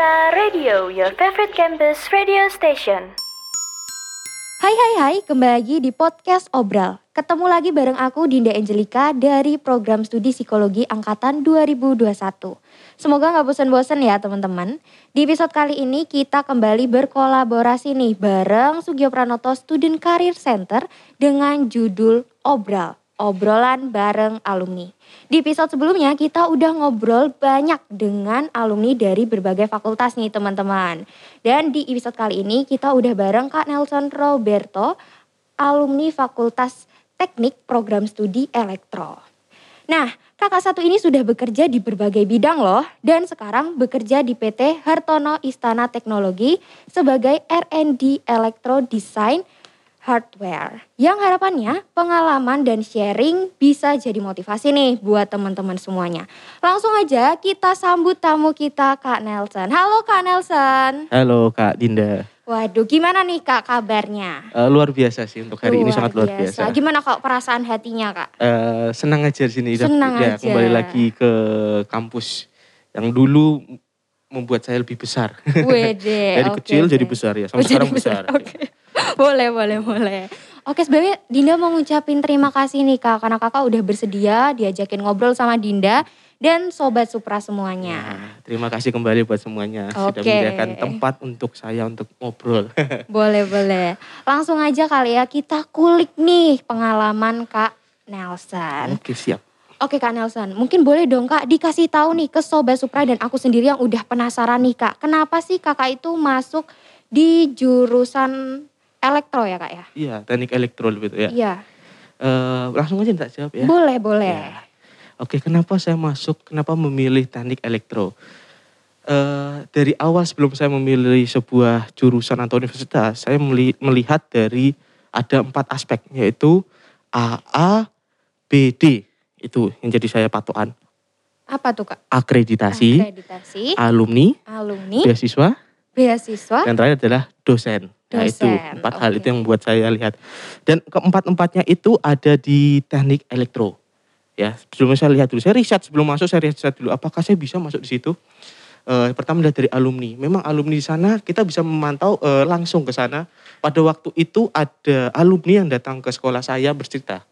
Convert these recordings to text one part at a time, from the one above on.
Obra Radio, your favorite campus radio station. Hai hai hai, kembali lagi di podcast Obral. Ketemu lagi bareng aku Dinda Angelika dari program studi psikologi angkatan 2021. Semoga nggak bosan-bosan ya teman-teman. Di episode kali ini kita kembali berkolaborasi nih bareng Sugio Pranoto Student Career Center dengan judul Obral, obrolan bareng alumni. Di episode sebelumnya kita udah ngobrol banyak dengan alumni dari berbagai fakultas nih teman-teman. Dan di episode kali ini kita udah bareng Kak Nelson Roberto, alumni Fakultas Teknik Program Studi Elektro. Nah, kakak satu ini sudah bekerja di berbagai bidang loh dan sekarang bekerja di PT Hartono Istana Teknologi sebagai R&D Electro Design hardware. Yang harapannya pengalaman dan sharing bisa jadi motivasi nih buat teman-teman semuanya. Langsung aja kita sambut tamu kita Kak Nelson. Halo Kak Nelson. Halo Kak Dinda. Waduh, gimana nih Kak kabarnya? Uh, luar biasa sih untuk hari ini sangat luar biasa. Gimana Kak perasaan hatinya Kak? Uh, senang aja di sini. Senang ya, aja. Kembali lagi ke kampus yang dulu membuat saya lebih besar. Wede, Dari okay, kecil okay. jadi besar ya, sampai Oh, sekarang jadi besar. Oke. Boleh, boleh, boleh. Oke, sebenarnya Dinda mau ngucapin terima kasih nih Kak karena Kakak udah bersedia diajakin ngobrol sama Dinda dan sobat Supra semuanya. Nah, terima kasih kembali buat semuanya sudah Oke. menyediakan tempat untuk saya untuk ngobrol. Boleh, boleh. Langsung aja kali ya kita kulik nih pengalaman Kak Nelson. Oke siap. Oke Kak Nelson, mungkin boleh dong Kak dikasih tahu nih ke Sobat Supra dan aku sendiri yang udah penasaran nih Kak. Kenapa sih Kakak itu masuk di jurusan elektro ya Kak ya? Iya, teknik elektro gitu ya. Iya. Eh, langsung aja tak jawab ya. Boleh, boleh. Ya. Oke, kenapa saya masuk, kenapa memilih teknik elektro? Eh, dari awal sebelum saya memilih sebuah jurusan atau universitas, saya meli- melihat dari ada empat aspek, yaitu AA, BD, itu yang jadi saya patokan. Apa tuh Kak? Akreditasi, Akreditasi, alumni, alumni, beasiswa, beasiswa, dan terakhir adalah dosen. Nah itu Dosen, empat hal oke. itu yang membuat saya lihat. Dan keempat-empatnya itu ada di teknik elektro. Ya, sebelumnya saya lihat dulu, saya riset sebelum masuk saya riset dulu apakah saya bisa masuk di situ. Eh, pertama dari alumni. Memang alumni di sana kita bisa memantau eh, langsung ke sana. Pada waktu itu ada alumni yang datang ke sekolah saya bercerita.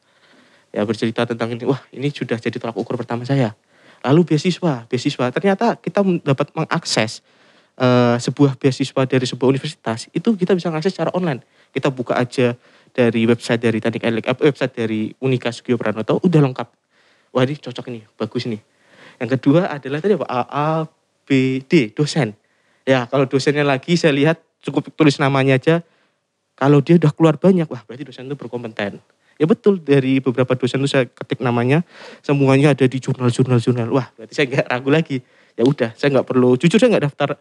Ya bercerita tentang ini, wah ini sudah jadi tolak ukur pertama saya. Lalu beasiswa, beasiswa. Ternyata kita dapat mengakses eh, sebuah beasiswa dari sebuah universitas itu kita bisa mengakses secara online. Kita buka aja dari website dari teknik elek, eh, website dari Unika Sugio Pranoto udah lengkap. Wah ini cocok ini, bagus ini. Yang kedua adalah tadi apa? A, A, B, D, dosen. Ya kalau dosennya lagi saya lihat cukup tulis namanya aja. Kalau dia udah keluar banyak, wah berarti dosen itu berkompeten. Ya betul dari beberapa dosen itu saya ketik namanya, semuanya ada di jurnal-jurnal-jurnal. Wah berarti saya nggak ragu lagi. Ya udah, saya nggak perlu. Jujur saya nggak daftar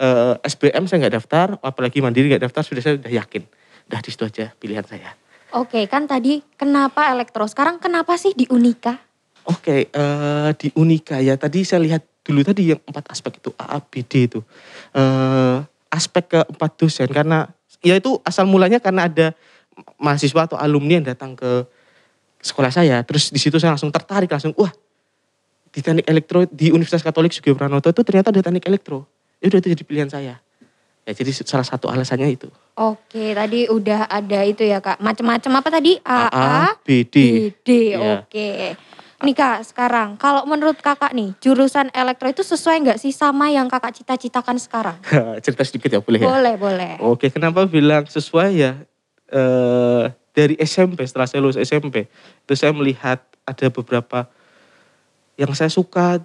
eh, SBM, saya nggak daftar, apalagi mandiri nggak daftar. Sudah saya udah yakin. Udah di situ aja pilihan saya. Oke, kan tadi kenapa elektro? Sekarang kenapa sih di Unika? Oke, eh, di Unika ya tadi saya lihat dulu tadi yang empat aspek itu A, A, B, D itu. Eh, aspek keempat dosen karena ya itu asal mulanya karena ada mahasiswa atau alumni yang datang ke sekolah saya. Terus di situ saya langsung tertarik langsung wah di teknik elektro di Universitas Katolik Sugio Pranoto itu ternyata ada teknik elektro. Ya udah itu jadi pilihan saya. Ya jadi salah satu alasannya itu. Oke, tadi udah ada itu ya kak. Macam-macam apa tadi? AA, B, D. BD. Iya. Oke. Nih kak, sekarang kalau menurut kakak nih, jurusan elektro itu sesuai nggak sih sama yang kakak cita-citakan sekarang? Cerita sedikit ya boleh ya? Boleh, boleh. Oke, kenapa bilang sesuai ya? Eh dari SMP, setelah saya lulus SMP, itu saya melihat ada beberapa yang saya suka.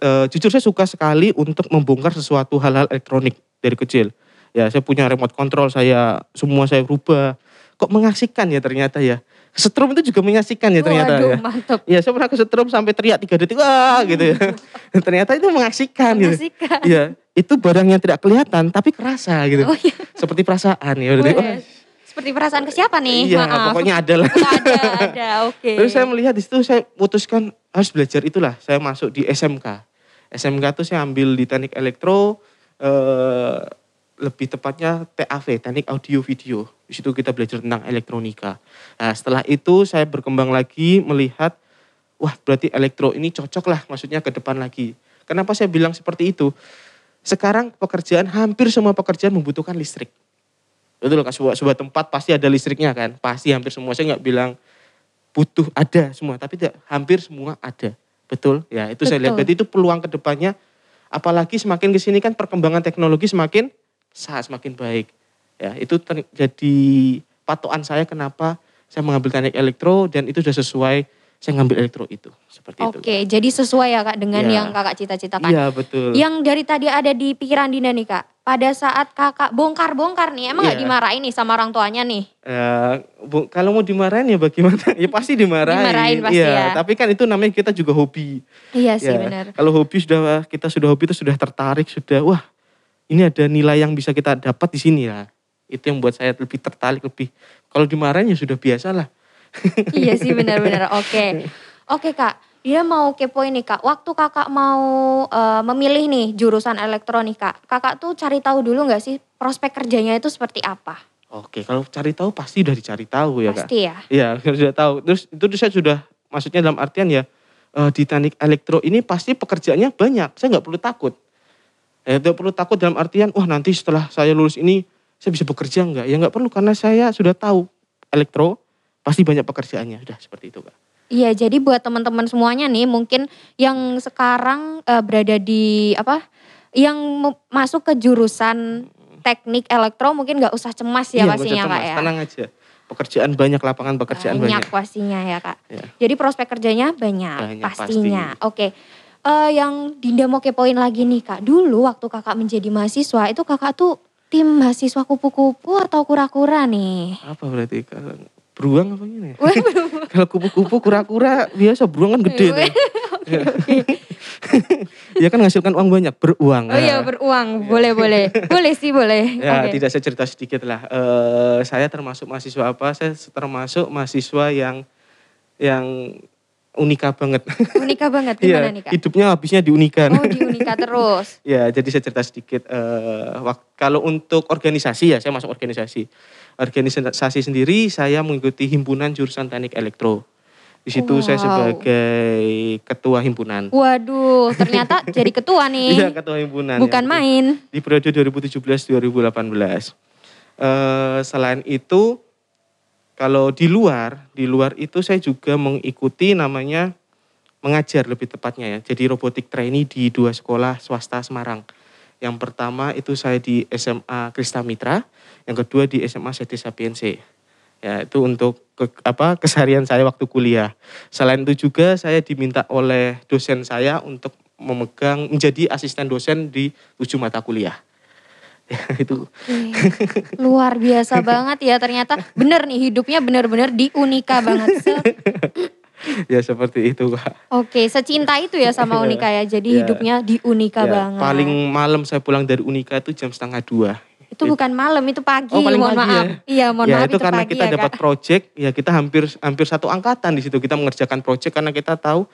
Eh, jujur saya suka sekali untuk membongkar sesuatu hal-hal elektronik dari kecil. Ya, saya punya remote control, saya semua saya rubah. Kok mengasihkan ya ternyata ya. Setrum itu juga mengasihkan ya ternyata Waduh, ya. mantep. Iya, saya pernah kesetrum sampai teriak tiga detik, wah gitu ya. ternyata itu mengasihkan gitu. Iya, itu barang yang tidak kelihatan tapi kerasa gitu. Oh iya. Seperti perasaan ya. Berarti, Wes. Seperti perasaan ke siapa nih? Iya, Maaf. pokoknya ada lah. ada, ada, oke. Terus saya melihat di situ saya putuskan harus belajar itulah. Saya masuk di SMK. SMK itu saya ambil di teknik elektro, eh, lebih tepatnya TAV, teknik audio video. Di situ kita belajar tentang elektronika. Nah, setelah itu saya berkembang lagi melihat, wah berarti elektro ini cocok lah maksudnya ke depan lagi. Kenapa saya bilang seperti itu? sekarang pekerjaan hampir semua pekerjaan membutuhkan listrik. Betul kan sebuah, sebuah tempat pasti ada listriknya kan, pasti hampir semua. Saya nggak bilang butuh ada semua, tapi tidak hampir semua ada. Betul, ya itu saya lihat. Betul. Berarti itu peluang ke depannya, apalagi semakin ke sini kan perkembangan teknologi semakin saat semakin baik. Ya itu ter- jadi patokan saya kenapa saya mengambil teknik elektro dan itu sudah sesuai saya ngambil elektro itu seperti itu. Oke, jadi sesuai ya kak dengan Iya. yang kakak cita-citakan. Iya betul. Yang dari tadi ada di pikiran Dinda nih kak, pada saat kakak bongkar-bongkar nih, emang nggak Iya. dimarahin nih sama orang tuanya nih? Eh, Bu, kalau mau dimarahin ya bagaimana? ya pasti dimarahin. Dimarahin pasti Iya, ya. Tapi kan itu namanya kita juga hobi. Iya sih Ya, benar. Kalau hobi sudah kita sudah hobi itu sudah tertarik sudah wah ini ada nilai yang bisa kita dapat di sini ya. Itu yang buat saya lebih tertarik lebih. Kalau dimarahin ya sudah biasa lah. Iya sih benar-benar. Oke, oke kak. Dia mau kepoin nih kak. Waktu kakak mau eh, memilih nih jurusan elektronik kak, kakak tuh cari tahu dulu nggak sih prospek kerjanya itu seperti apa? Oke, kalau cari tahu pasti udah dicari tahu ya kak. Pasti ya. Iya, sudah tahu. Terus itu saya sudah maksudnya dalam artian ya eh, di teknik elektro ini pasti pekerjaannya banyak. Saya nggak perlu takut. Ya, tidak perlu takut dalam artian, wah nanti setelah saya lulus ini saya bisa bekerja nggak? Ya nggak perlu karena saya sudah tahu elektro pasti banyak pekerjaannya. Sudah seperti itu kak. Iya, jadi buat teman-teman semuanya nih mungkin yang sekarang eh, berada di apa? Yang masuk ke jurusan teknik elektro mungkin nggak usah cemas ya Iya, pastinya usah kak cemas, ya. Tenang aja. Pekerjaan banyak, lapangan pekerjaan banyak. banyak pastinya ya kak. Ya. Jadi prospek kerjanya banyak, Banyak, pastinya. Oke. Eh, yang Dinda mau kepoin lagi nih kak. Dulu waktu kakak menjadi mahasiswa itu kakak tuh tim mahasiswa kupu-kupu atau kura-kura nih? Apa berarti? Kalau beruang apa gini? Kalau kupu-kupu kura-kura biasa beruang kan gede. tuh. ya kan menghasilkan uang banyak, beruang. Oh iya Nah. beruang, boleh boleh, boleh sih boleh. Ya Oke. tidak saya cerita sedikit lah. Eh, saya termasuk mahasiswa apa? Saya termasuk mahasiswa yang yang unika banget. Unika banget gimana nih kak? hidupnya habisnya di unikan. Oh di Unika terus. Ya, jadi saya cerita sedikit. eh, wak- kalau untuk organisasi ya, saya masuk organisasi. Organisasi sendiri saya mengikuti himpunan jurusan teknik elektro. Di situ saya Wow. sebagai ketua himpunan. Waduh, ternyata jadi ketua nih. Iya, ketua himpunan. Bukan ya. main. Di periode 2017-2018. Eh, selain itu, kalau di luar, di luar itu saya juga mengikuti namanya mengajar lebih tepatnya ya. Jadi robotik trainee di dua sekolah swasta Semarang. Yang pertama itu saya di SMA Krista Mitra, yang kedua di SMA Seti Sapiense. Ya, itu untuk ke, apa keseharian saya waktu kuliah. Selain itu juga saya diminta oleh dosen saya untuk memegang menjadi asisten dosen di tujuh mata kuliah. Ya, itu. Luar biasa banget ya ternyata bener nih hidupnya bener-bener di Unika banget. Ya seperti itu, Kak. Oke, secinta itu ya sama Unika ya. Jadi Ya. hidupnya di Unika Ya, banget. paling malam saya pulang dari Unika itu jam setengah dua. itu bukan malam, itu pagi. Oh, paling mohon pagi maaf. ya? Iya, mohon ya maaf itu, karena pagi kita ya, dapat Kak. project, ya kita hampir hampir satu angkatan di situ kita mengerjakan project karena kita tahu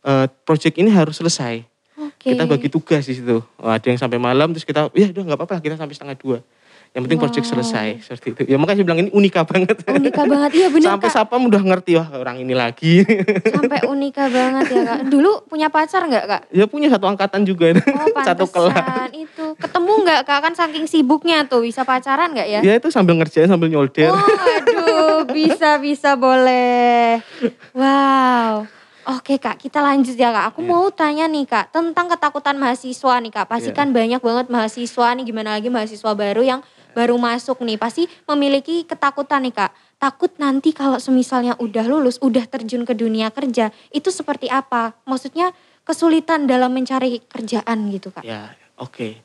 eh, project ini harus selesai. Oke. Kita bagi tugas di situ. Oh, ada yang sampai malam terus kita, ya udah nggak apa-apa kita sampai setengah dua. Yang penting project Wow. selesai seperti itu. Ya makanya saya bilang ini unika banget. Unika banget, iya bener sampai Kak. sapam udah ngerti wah orang ini lagi. Sampai unika banget ya Kak. Dulu punya pacar nggak Kak? ya punya satu angkatan juga. Oh satu kelas. itu. Ketemu nggak Kak? Kan saking sibuknya tuh, bisa pacaran nggak ya? Ya itu sambil ngerjain sambil nyolder. Oh, aduh, bisa bisa boleh. Wow. Oke kak, kita lanjut ya kak. Aku Ya. mau tanya nih kak tentang ketakutan mahasiswa nih kak. Pasti Ya. kan banyak banget mahasiswa nih, gimana lagi mahasiswa baru yang baru masuk nih. Pasti memiliki ketakutan nih kak. Takut nanti kalau semisalnya udah lulus, udah terjun ke dunia kerja, itu seperti apa? Maksudnya kesulitan dalam mencari kerjaan gitu kak. Ya, oke.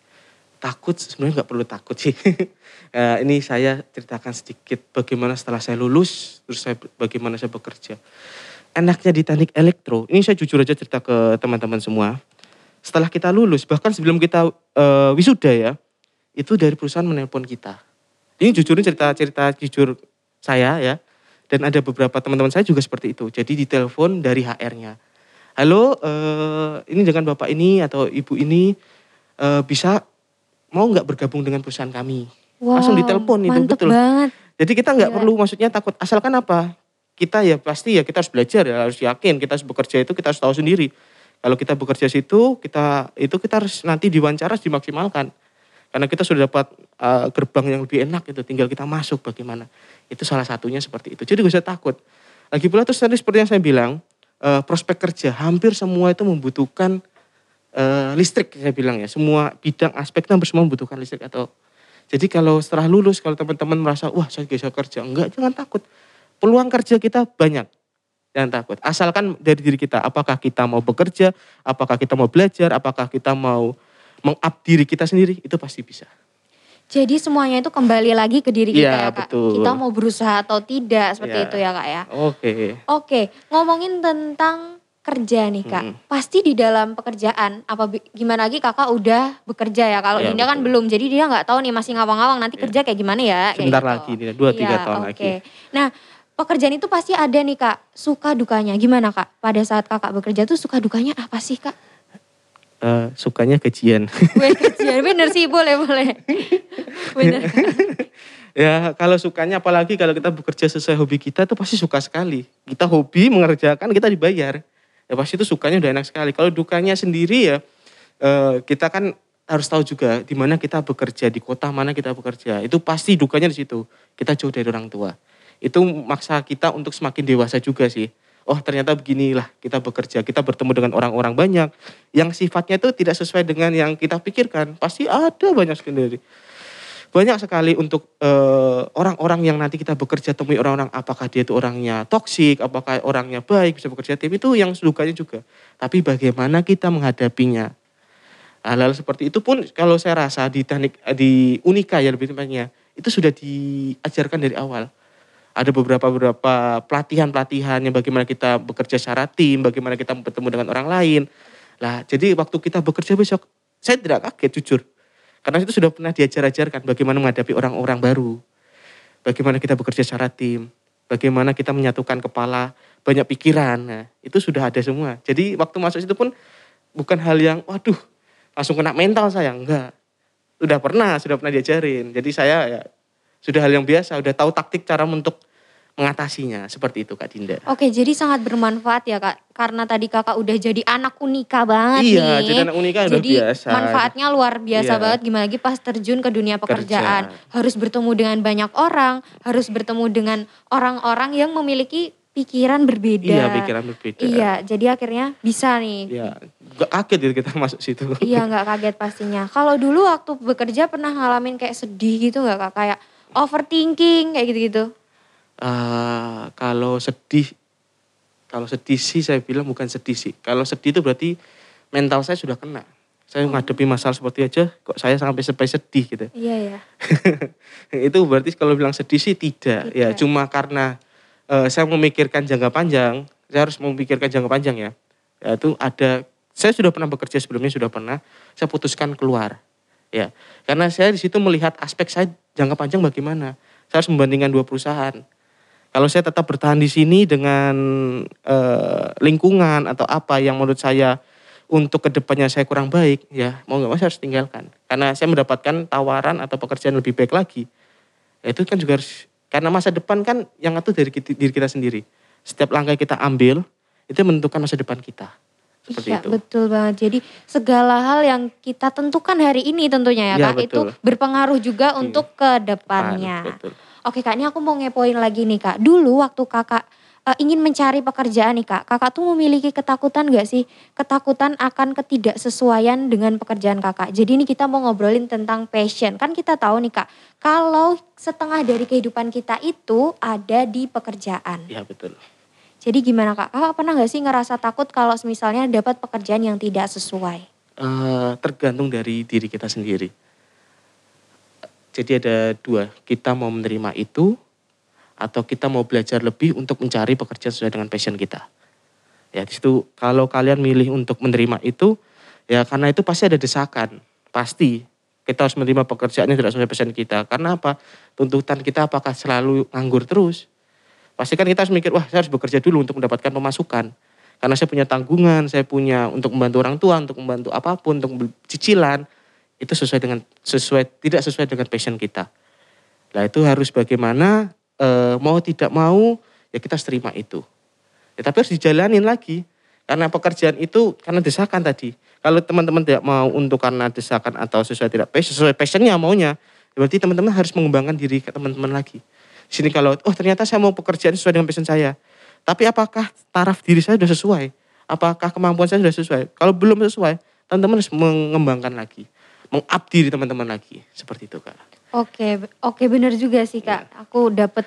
Takut sebenarnya nggak perlu takut sih. Eh, ini saya ceritakan sedikit bagaimana setelah saya lulus, terus saya bagaimana saya bekerja. Enaknya di teknik elektro, ini saya jujur aja cerita ke teman-teman semua. Setelah kita lulus, bahkan sebelum kita eh, wisuda ya, itu dari perusahaan menelpon kita. Ini jujur ini cerita-cerita jujur saya ya. Dan ada beberapa teman-teman saya juga seperti itu. Jadi ditelepon dari HR-nya. Halo, eh, ini dengan bapak ini atau ibu ini eh, bisa mau nggak bergabung dengan perusahaan kami? Langsung ditelepon itu, betul. banget. Jadi kita nggak perlu maksudnya takut asalkan apa? Kita ya pasti ya kita harus belajar ya harus yakin kita harus bekerja itu kita harus tahu sendiri. Kalau kita bekerja situ, kita itu kita harus nanti diwawancara harus dimaksimalkan. Karena kita sudah dapat uh, gerbang yang lebih enak itu, tinggal kita masuk bagaimana. Itu salah satunya seperti itu. Jadi gak usah takut. Lagi pula terus tadi seperti yang saya bilang, uh, prospek kerja hampir semua itu membutuhkan uh, listrik saya bilang ya. Semua bidang aspek hampir semua membutuhkan listrik atau jadi kalau setelah lulus kalau teman-teman merasa wah saya bisa kerja, enggak jangan takut. Peluang kerja kita banyak. Jangan takut. Asalkan dari diri kita, apakah kita mau bekerja, apakah kita mau belajar, apakah kita mau meng-up diri kita sendiri, itu pasti bisa. Jadi semuanya itu kembali lagi ke diri kita Iya, ya kak. betul. Kita mau berusaha atau tidak seperti Iya. itu ya kak ya. Oke. Oke, ngomongin tentang kerja nih kak. Mm-mm. Pasti di dalam pekerjaan, apa gimana lagi kakak udah bekerja ya. Kalau Iya, Dinda kan belum, jadi dia nggak tahu nih masih ngawang-ngawang nanti Iya. kerja kayak gimana ya. kayak Sebentar gitu. lagi nih, dua tiga Iya, tahun oke. lagi. Nah, pekerjaan itu pasti ada nih kak, suka dukanya. Gimana kak? Pada saat kakak bekerja tuh suka dukanya apa sih kak? Eh, sukanya. Gue kerjaan bener sih, boleh boleh. Bener. ya kalau sukanya apalagi kalau kita bekerja sesuai hobi kita itu pasti suka sekali. Kita hobi mengerjakan kita dibayar. Ya pasti itu sukanya udah enak sekali. Kalau dukanya sendiri ya eh, kita kan harus tahu juga di mana kita bekerja, di kota mana kita bekerja. Itu pasti dukanya di situ. Kita jauh dari orang tua. Itu maksa kita untuk semakin dewasa juga sih. Oh ternyata beginilah kita bekerja, kita bertemu dengan orang-orang banyak yang sifatnya itu tidak sesuai dengan yang kita pikirkan. Pasti ada banyak sekali banyak sekali untuk eh, orang-orang yang nanti kita bekerja temui orang-orang apakah dia itu orangnya toksik, apakah orangnya baik bisa bekerja tim itu yang dukanya juga. Tapi bagaimana kita menghadapinya? Hal-hal seperti itu pun kalau saya rasa di teknik di Unika ya lebih tepatnya itu sudah diajarkan dari awal. Ada beberapa beberapa pelatihan-pelatihan yang bagaimana kita bekerja secara tim, bagaimana kita bertemu dengan orang lain. Lah, jadi waktu kita bekerja besok, saya tidak kaget jujur. Karena itu sudah pernah diajar-ajarkan bagaimana menghadapi orang-orang baru. Bagaimana kita bekerja secara tim. Bagaimana kita menyatukan kepala, banyak pikiran. Nah, itu sudah ada semua. Jadi waktu masuk situ pun bukan hal yang, waduh, langsung kena mental saya. Enggak. Sudah pernah, sudah pernah diajarin. Jadi saya ya sudah hal yang biasa, udah tahu taktik cara untuk mengatasinya. Seperti itu Kak Dinda. Oke, jadi sangat bermanfaat ya kak. Karena tadi kakak udah jadi anak unika banget Iya, nih. jadi anak unika udah Jadi biasa. manfaatnya luar biasa Iya. banget gimana lagi pas terjun ke dunia pekerjaan. Kerja. Harus bertemu dengan banyak orang, harus bertemu dengan orang-orang yang memiliki pikiran berbeda. Iya, pikiran berbeda. Iya, jadi akhirnya bisa nih. Iya, gak kaget gitu kita masuk situ. Iya nggak kaget pastinya. Kalau dulu waktu bekerja pernah ngalamin kayak sedih gitu nggak kak? Kayak overthinking kayak gitu-gitu. Eh, kalau sedih, kalau sedih sih saya bilang bukan sedih sih. Kalau sedih itu berarti mental saya sudah kena. Saya menghadapi masalah seperti aja, kok saya sampai sampai sedih gitu. Iya ya. itu berarti kalau bilang sedih sih tidak. Ya Tidak. cuma karena eh, saya memikirkan jangka panjang, saya harus memikirkan jangka panjang ya. Ya itu ada, saya sudah pernah bekerja sebelumnya sudah pernah, saya putuskan keluar. Ya, karena saya di situ melihat aspek saya jangka panjang bagaimana. Saya harus membandingkan dua perusahaan. Kalau saya tetap bertahan di sini dengan eh, lingkungan atau apa yang menurut saya untuk ke depannya saya kurang baik, ya mau nggak mau saya harus tinggalkan. Karena saya mendapatkan tawaran atau pekerjaan lebih baik lagi. Ya, itu kan juga harus karena masa depan kan yang ngatur dari diri kita sendiri. Setiap langkah yang kita ambil itu menentukan masa depan kita. Seperti iya itu. betul banget. Jadi segala hal yang kita tentukan hari ini tentunya ya Iya, kak itu berpengaruh juga Iya. untuk ke depannya. Betul. Oke kak, ini aku mau ngepoin lagi nih kak. Dulu waktu kakak eh, ingin mencari pekerjaan nih kak, kakak tuh memiliki ketakutan gak sih? Ketakutan akan ketidaksesuaian dengan pekerjaan kakak. Jadi ini kita mau ngobrolin tentang passion. Kan kita tahu nih kak, kalau setengah dari kehidupan kita itu ada di pekerjaan. Ya betul. Jadi gimana kak? Kakak pernah gak sih ngerasa takut kalau misalnya dapat pekerjaan yang tidak sesuai? Eh, tergantung dari diri kita sendiri. Jadi ada dua, kita mau menerima itu atau kita mau belajar lebih untuk mencari pekerjaan sesuai dengan passion kita. Ya di situ kalau kalian milih untuk menerima itu, ya karena itu pasti ada desakan, pasti kita harus menerima pekerjaan yang tidak sesuai passion kita. Karena apa? Tuntutan kita apakah selalu nganggur terus? Pasti kan kita harus mikir, wah saya harus bekerja dulu untuk mendapatkan pemasukan. Karena saya punya tanggungan, saya punya untuk membantu orang tua, untuk membantu apa pun, untuk cicilan, itu sesuai dengan sesuai tidak sesuai dengan passion kita. Nah itu harus bagaimana eh, mau tidak mau ya kita terima itu. Ya, tapi harus dijalanin lagi. Karena pekerjaan itu karena desakan tadi. Kalau teman-teman tidak mau untuk karena desakan atau sesuai tidak passion, sesuai passionnya maunya, berarti teman-teman harus mengembangkan diri ke teman-teman lagi. Sini kalau oh ternyata saya mau pekerjaan sesuai dengan passion saya. Tapi apakah taraf diri saya sudah sesuai? Apakah kemampuan saya sudah sesuai? Kalau belum sesuai, teman-teman harus mengembangkan lagi, meng-up diri teman-teman lagi. Seperti itu, Kak. Oke, oke bener juga sih kak. Aku dapat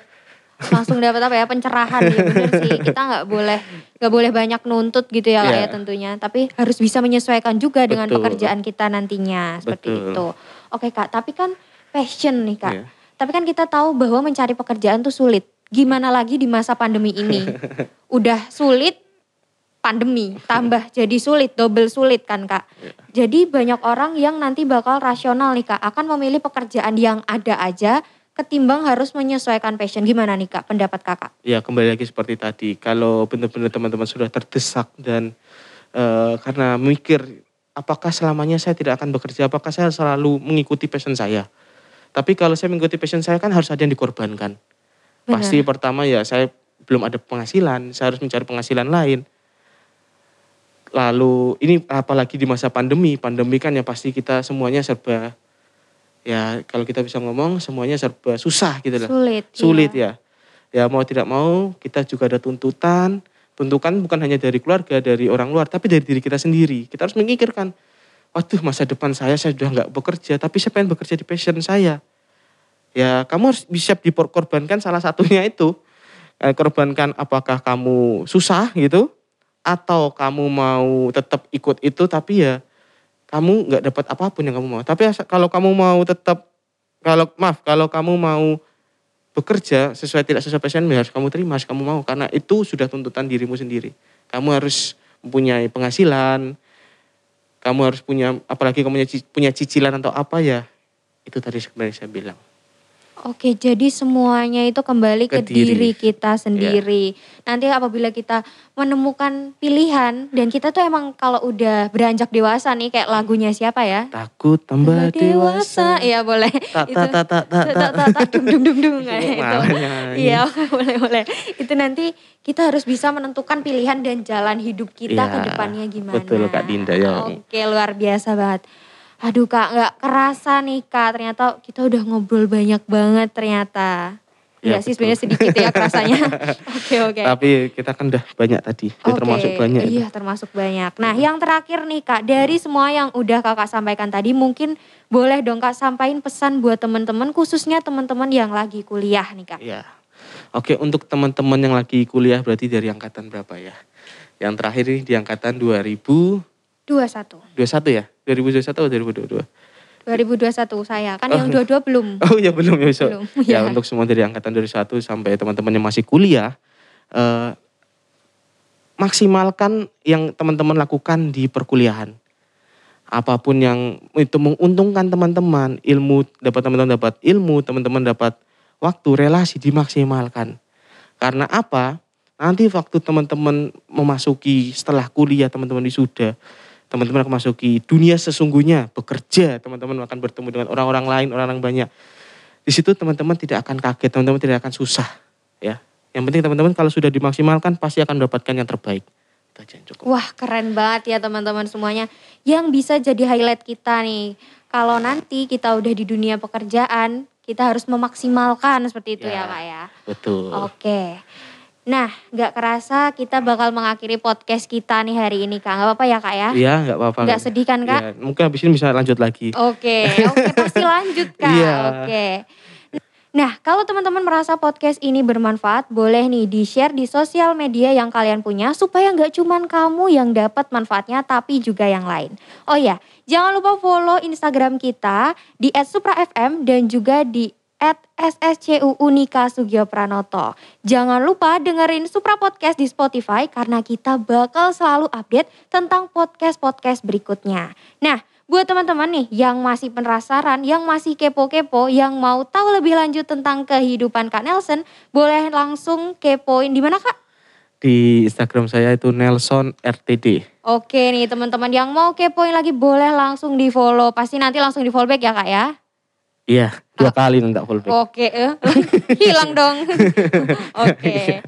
langsung dapat apa ya pencerahan ya bener sih. Kita nggak boleh nggak boleh banyak nuntut gitu ya Iya. ya tentunya. Tapi harus bisa menyesuaikan juga dengan Betul. pekerjaan kita nantinya seperti Betul. itu. Oke kak, tapi kan passion nih kak. Iya. Tapi kan kita tahu bahwa mencari pekerjaan tuh sulit. Gimana lagi di masa pandemi ini? Udah sulit, pandemi tambah jadi sulit, double sulit kan kak. Jadi banyak orang yang nanti bakal rasional nih kak, akan memilih pekerjaan yang ada aja ketimbang harus menyesuaikan passion. Gimana nih kak pendapat kakak? Ya kembali lagi seperti tadi, kalau benar-benar teman-teman sudah terdesak dan eh, karena mikir apakah selamanya saya tidak akan bekerja, apakah saya selalu mengikuti passion saya. Tapi kalau saya mengikuti passion saya kan harus ada yang dikorbankan. Pasti pertama ya saya belum ada penghasilan, saya harus mencari penghasilan lain. Lalu ini apalagi di masa pandemi, pandemi kan ya pasti kita semuanya serba ya kalau kita bisa ngomong semuanya serba susah gitu lah Sulit. sulit iya. ya. Ya mau tidak mau kita juga ada tuntutan. Tuntutan bukan hanya dari keluarga, dari orang luar, tapi dari diri kita sendiri. Kita harus memikirkan, waduh masa depan saya saya sudah nggak bekerja, tapi saya pengen bekerja di passion saya. Ya kamu harus bisa dikorbankan salah satunya itu. Eh, korbankan apakah kamu susah gitu, atau kamu mau tetap ikut itu tapi ya kamu nggak dapat apa pun yang kamu mau. Tapi kalau kamu mau tetap kalau maaf kalau kamu mau bekerja sesuai tidak sesuai passion ya harus kamu terima, harus kamu mau karena itu sudah tuntutan dirimu sendiri. Kamu harus mempunyai penghasilan, kamu harus punya apalagi kamu punya, ci- punya cicilan atau apa ya itu tadi sebenarnya saya bilang. Oke, jadi semuanya itu kembali ke, Ke diri. Diri kita sendiri. Nanti apabila kita menemukan pilihan dan kita tuh emang kalau udah beranjak dewasa nih kayak lagunya siapa ya? Takut tambah dewasa. Iya boleh. Tak Itu. tak tak tak tak Tak, tak. tak, dum, dum, dum, dum. Itu. Iya boleh boleh. Itu nanti kita harus bisa menentukan pilihan dan jalan hidup kita Iya, ke depannya gimana. betul, Kak Dinda, ya. Oke luar biasa banget. Aduh kak nggak kerasa nih kak ternyata kita udah ngobrol banyak banget ternyata. Ya, Iya sih betul. sebenarnya sedikit ya kerasanya. Oke oke. Tapi kita kan udah banyak tadi, Oke, termasuk banyak itu. Iya termasuk banyak. Nah yang terakhir nih kak, dari semua yang udah kakak sampaikan tadi mungkin boleh dong kak sampaikan pesan buat teman-teman khususnya teman-teman yang lagi kuliah nih kak. Iya. Oke, untuk teman-teman yang lagi kuliah berarti dari angkatan berapa ya? Yang terakhir ini di angkatan 2021 21. ya? 2021 atau 2022? 2021 saya. Kan Oh. yang dua-dua belum. Oh ya belum ya. Belum, Ya ya. untuk semua dari angkatan 2021 sampai teman-teman yang masih kuliah, eh, maksimalkan yang teman-teman lakukan di perkuliahan. Apa pun yang itu menguntungkan teman-teman, ilmu dapat teman-teman dapat ilmu, teman-teman dapat waktu, relasi dimaksimalkan. Karena apa? Nanti waktu teman-teman memasuki setelah kuliah, teman-teman wisuda, teman-teman akan memasuki dunia sesungguhnya, bekerja, teman-teman akan bertemu dengan orang-orang lain, orang-orang banyak. Di situ teman-teman tidak akan kaget, teman-teman tidak akan susah, ya. Yang penting teman-teman kalau sudah dimaksimalkan pasti akan mendapatkan yang terbaik. Itu aja yang cukup. Wah keren banget ya teman-teman semuanya. Yang bisa jadi highlight kita nih. Kalau nanti kita udah di dunia pekerjaan, kita harus memaksimalkan seperti itu ya, Ya. kak ya. Betul. Oke. Nah, nggak kerasa kita bakal mengakhiri podcast kita nih hari ini, Kak. Nggak apa-apa ya, Kak ya? Iya, nggak apa-apa. Nggak sedih kan, Kak? Iya, mungkin habis ini bisa lanjut lagi. Oke, oke pasti lanjut, Kak. Iya. Oke. Nah, kalau teman-teman merasa podcast ini bermanfaat, boleh nih di-share di sosial media yang kalian punya supaya nggak cuman kamu yang dapat manfaatnya, tapi juga yang lain. Oh ya, jangan lupa follow Instagram kita di @suprafm dan juga di at SSCU Unika Sugio Pranoto. Jangan lupa dengerin Supra Podcast di Spotify karena kita bakal selalu update tentang podcast-podcast berikutnya. Nah, buat teman-teman nih yang masih penasaran, yang masih kepo-kepo, yang mau tahu lebih lanjut tentang kehidupan Kak Nelson, boleh langsung kepoin di mana Kak? Di Instagram saya itu Nelson RTD. Oke nih teman-teman yang mau kepoin lagi boleh langsung di follow. Pasti nanti langsung di follow back ya Kak ya. Iya, dua kali nanti full back. Oke, eh. hilang dong. Oke,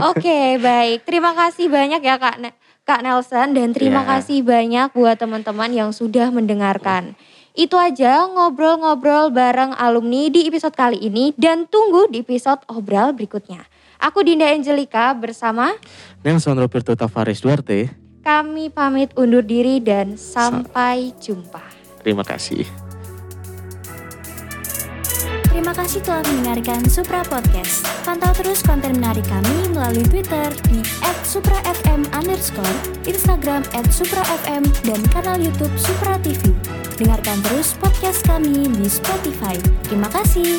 oke baik. Terima kasih banyak ya kak, Ne- Kak Nelson dan terima Ya. kasih banyak buat teman-teman yang sudah mendengarkan. Itu aja ngobrol-ngobrol bareng alumni di episode kali ini dan tunggu di episode obral berikutnya. Aku Dinda Angelika bersama Nelson Roberto Tavares Duarte. kami pamit undur diri dan sampai jumpa. Terima kasih. Terima kasih telah mendengarkan Supra Podcast. Pantau terus konten menarik kami melalui Twitter di @suprafm underscore, Instagram @suprafm, dan kanal YouTube Supra TV. Dengarkan terus podcast kami di Spotify. Terima kasih.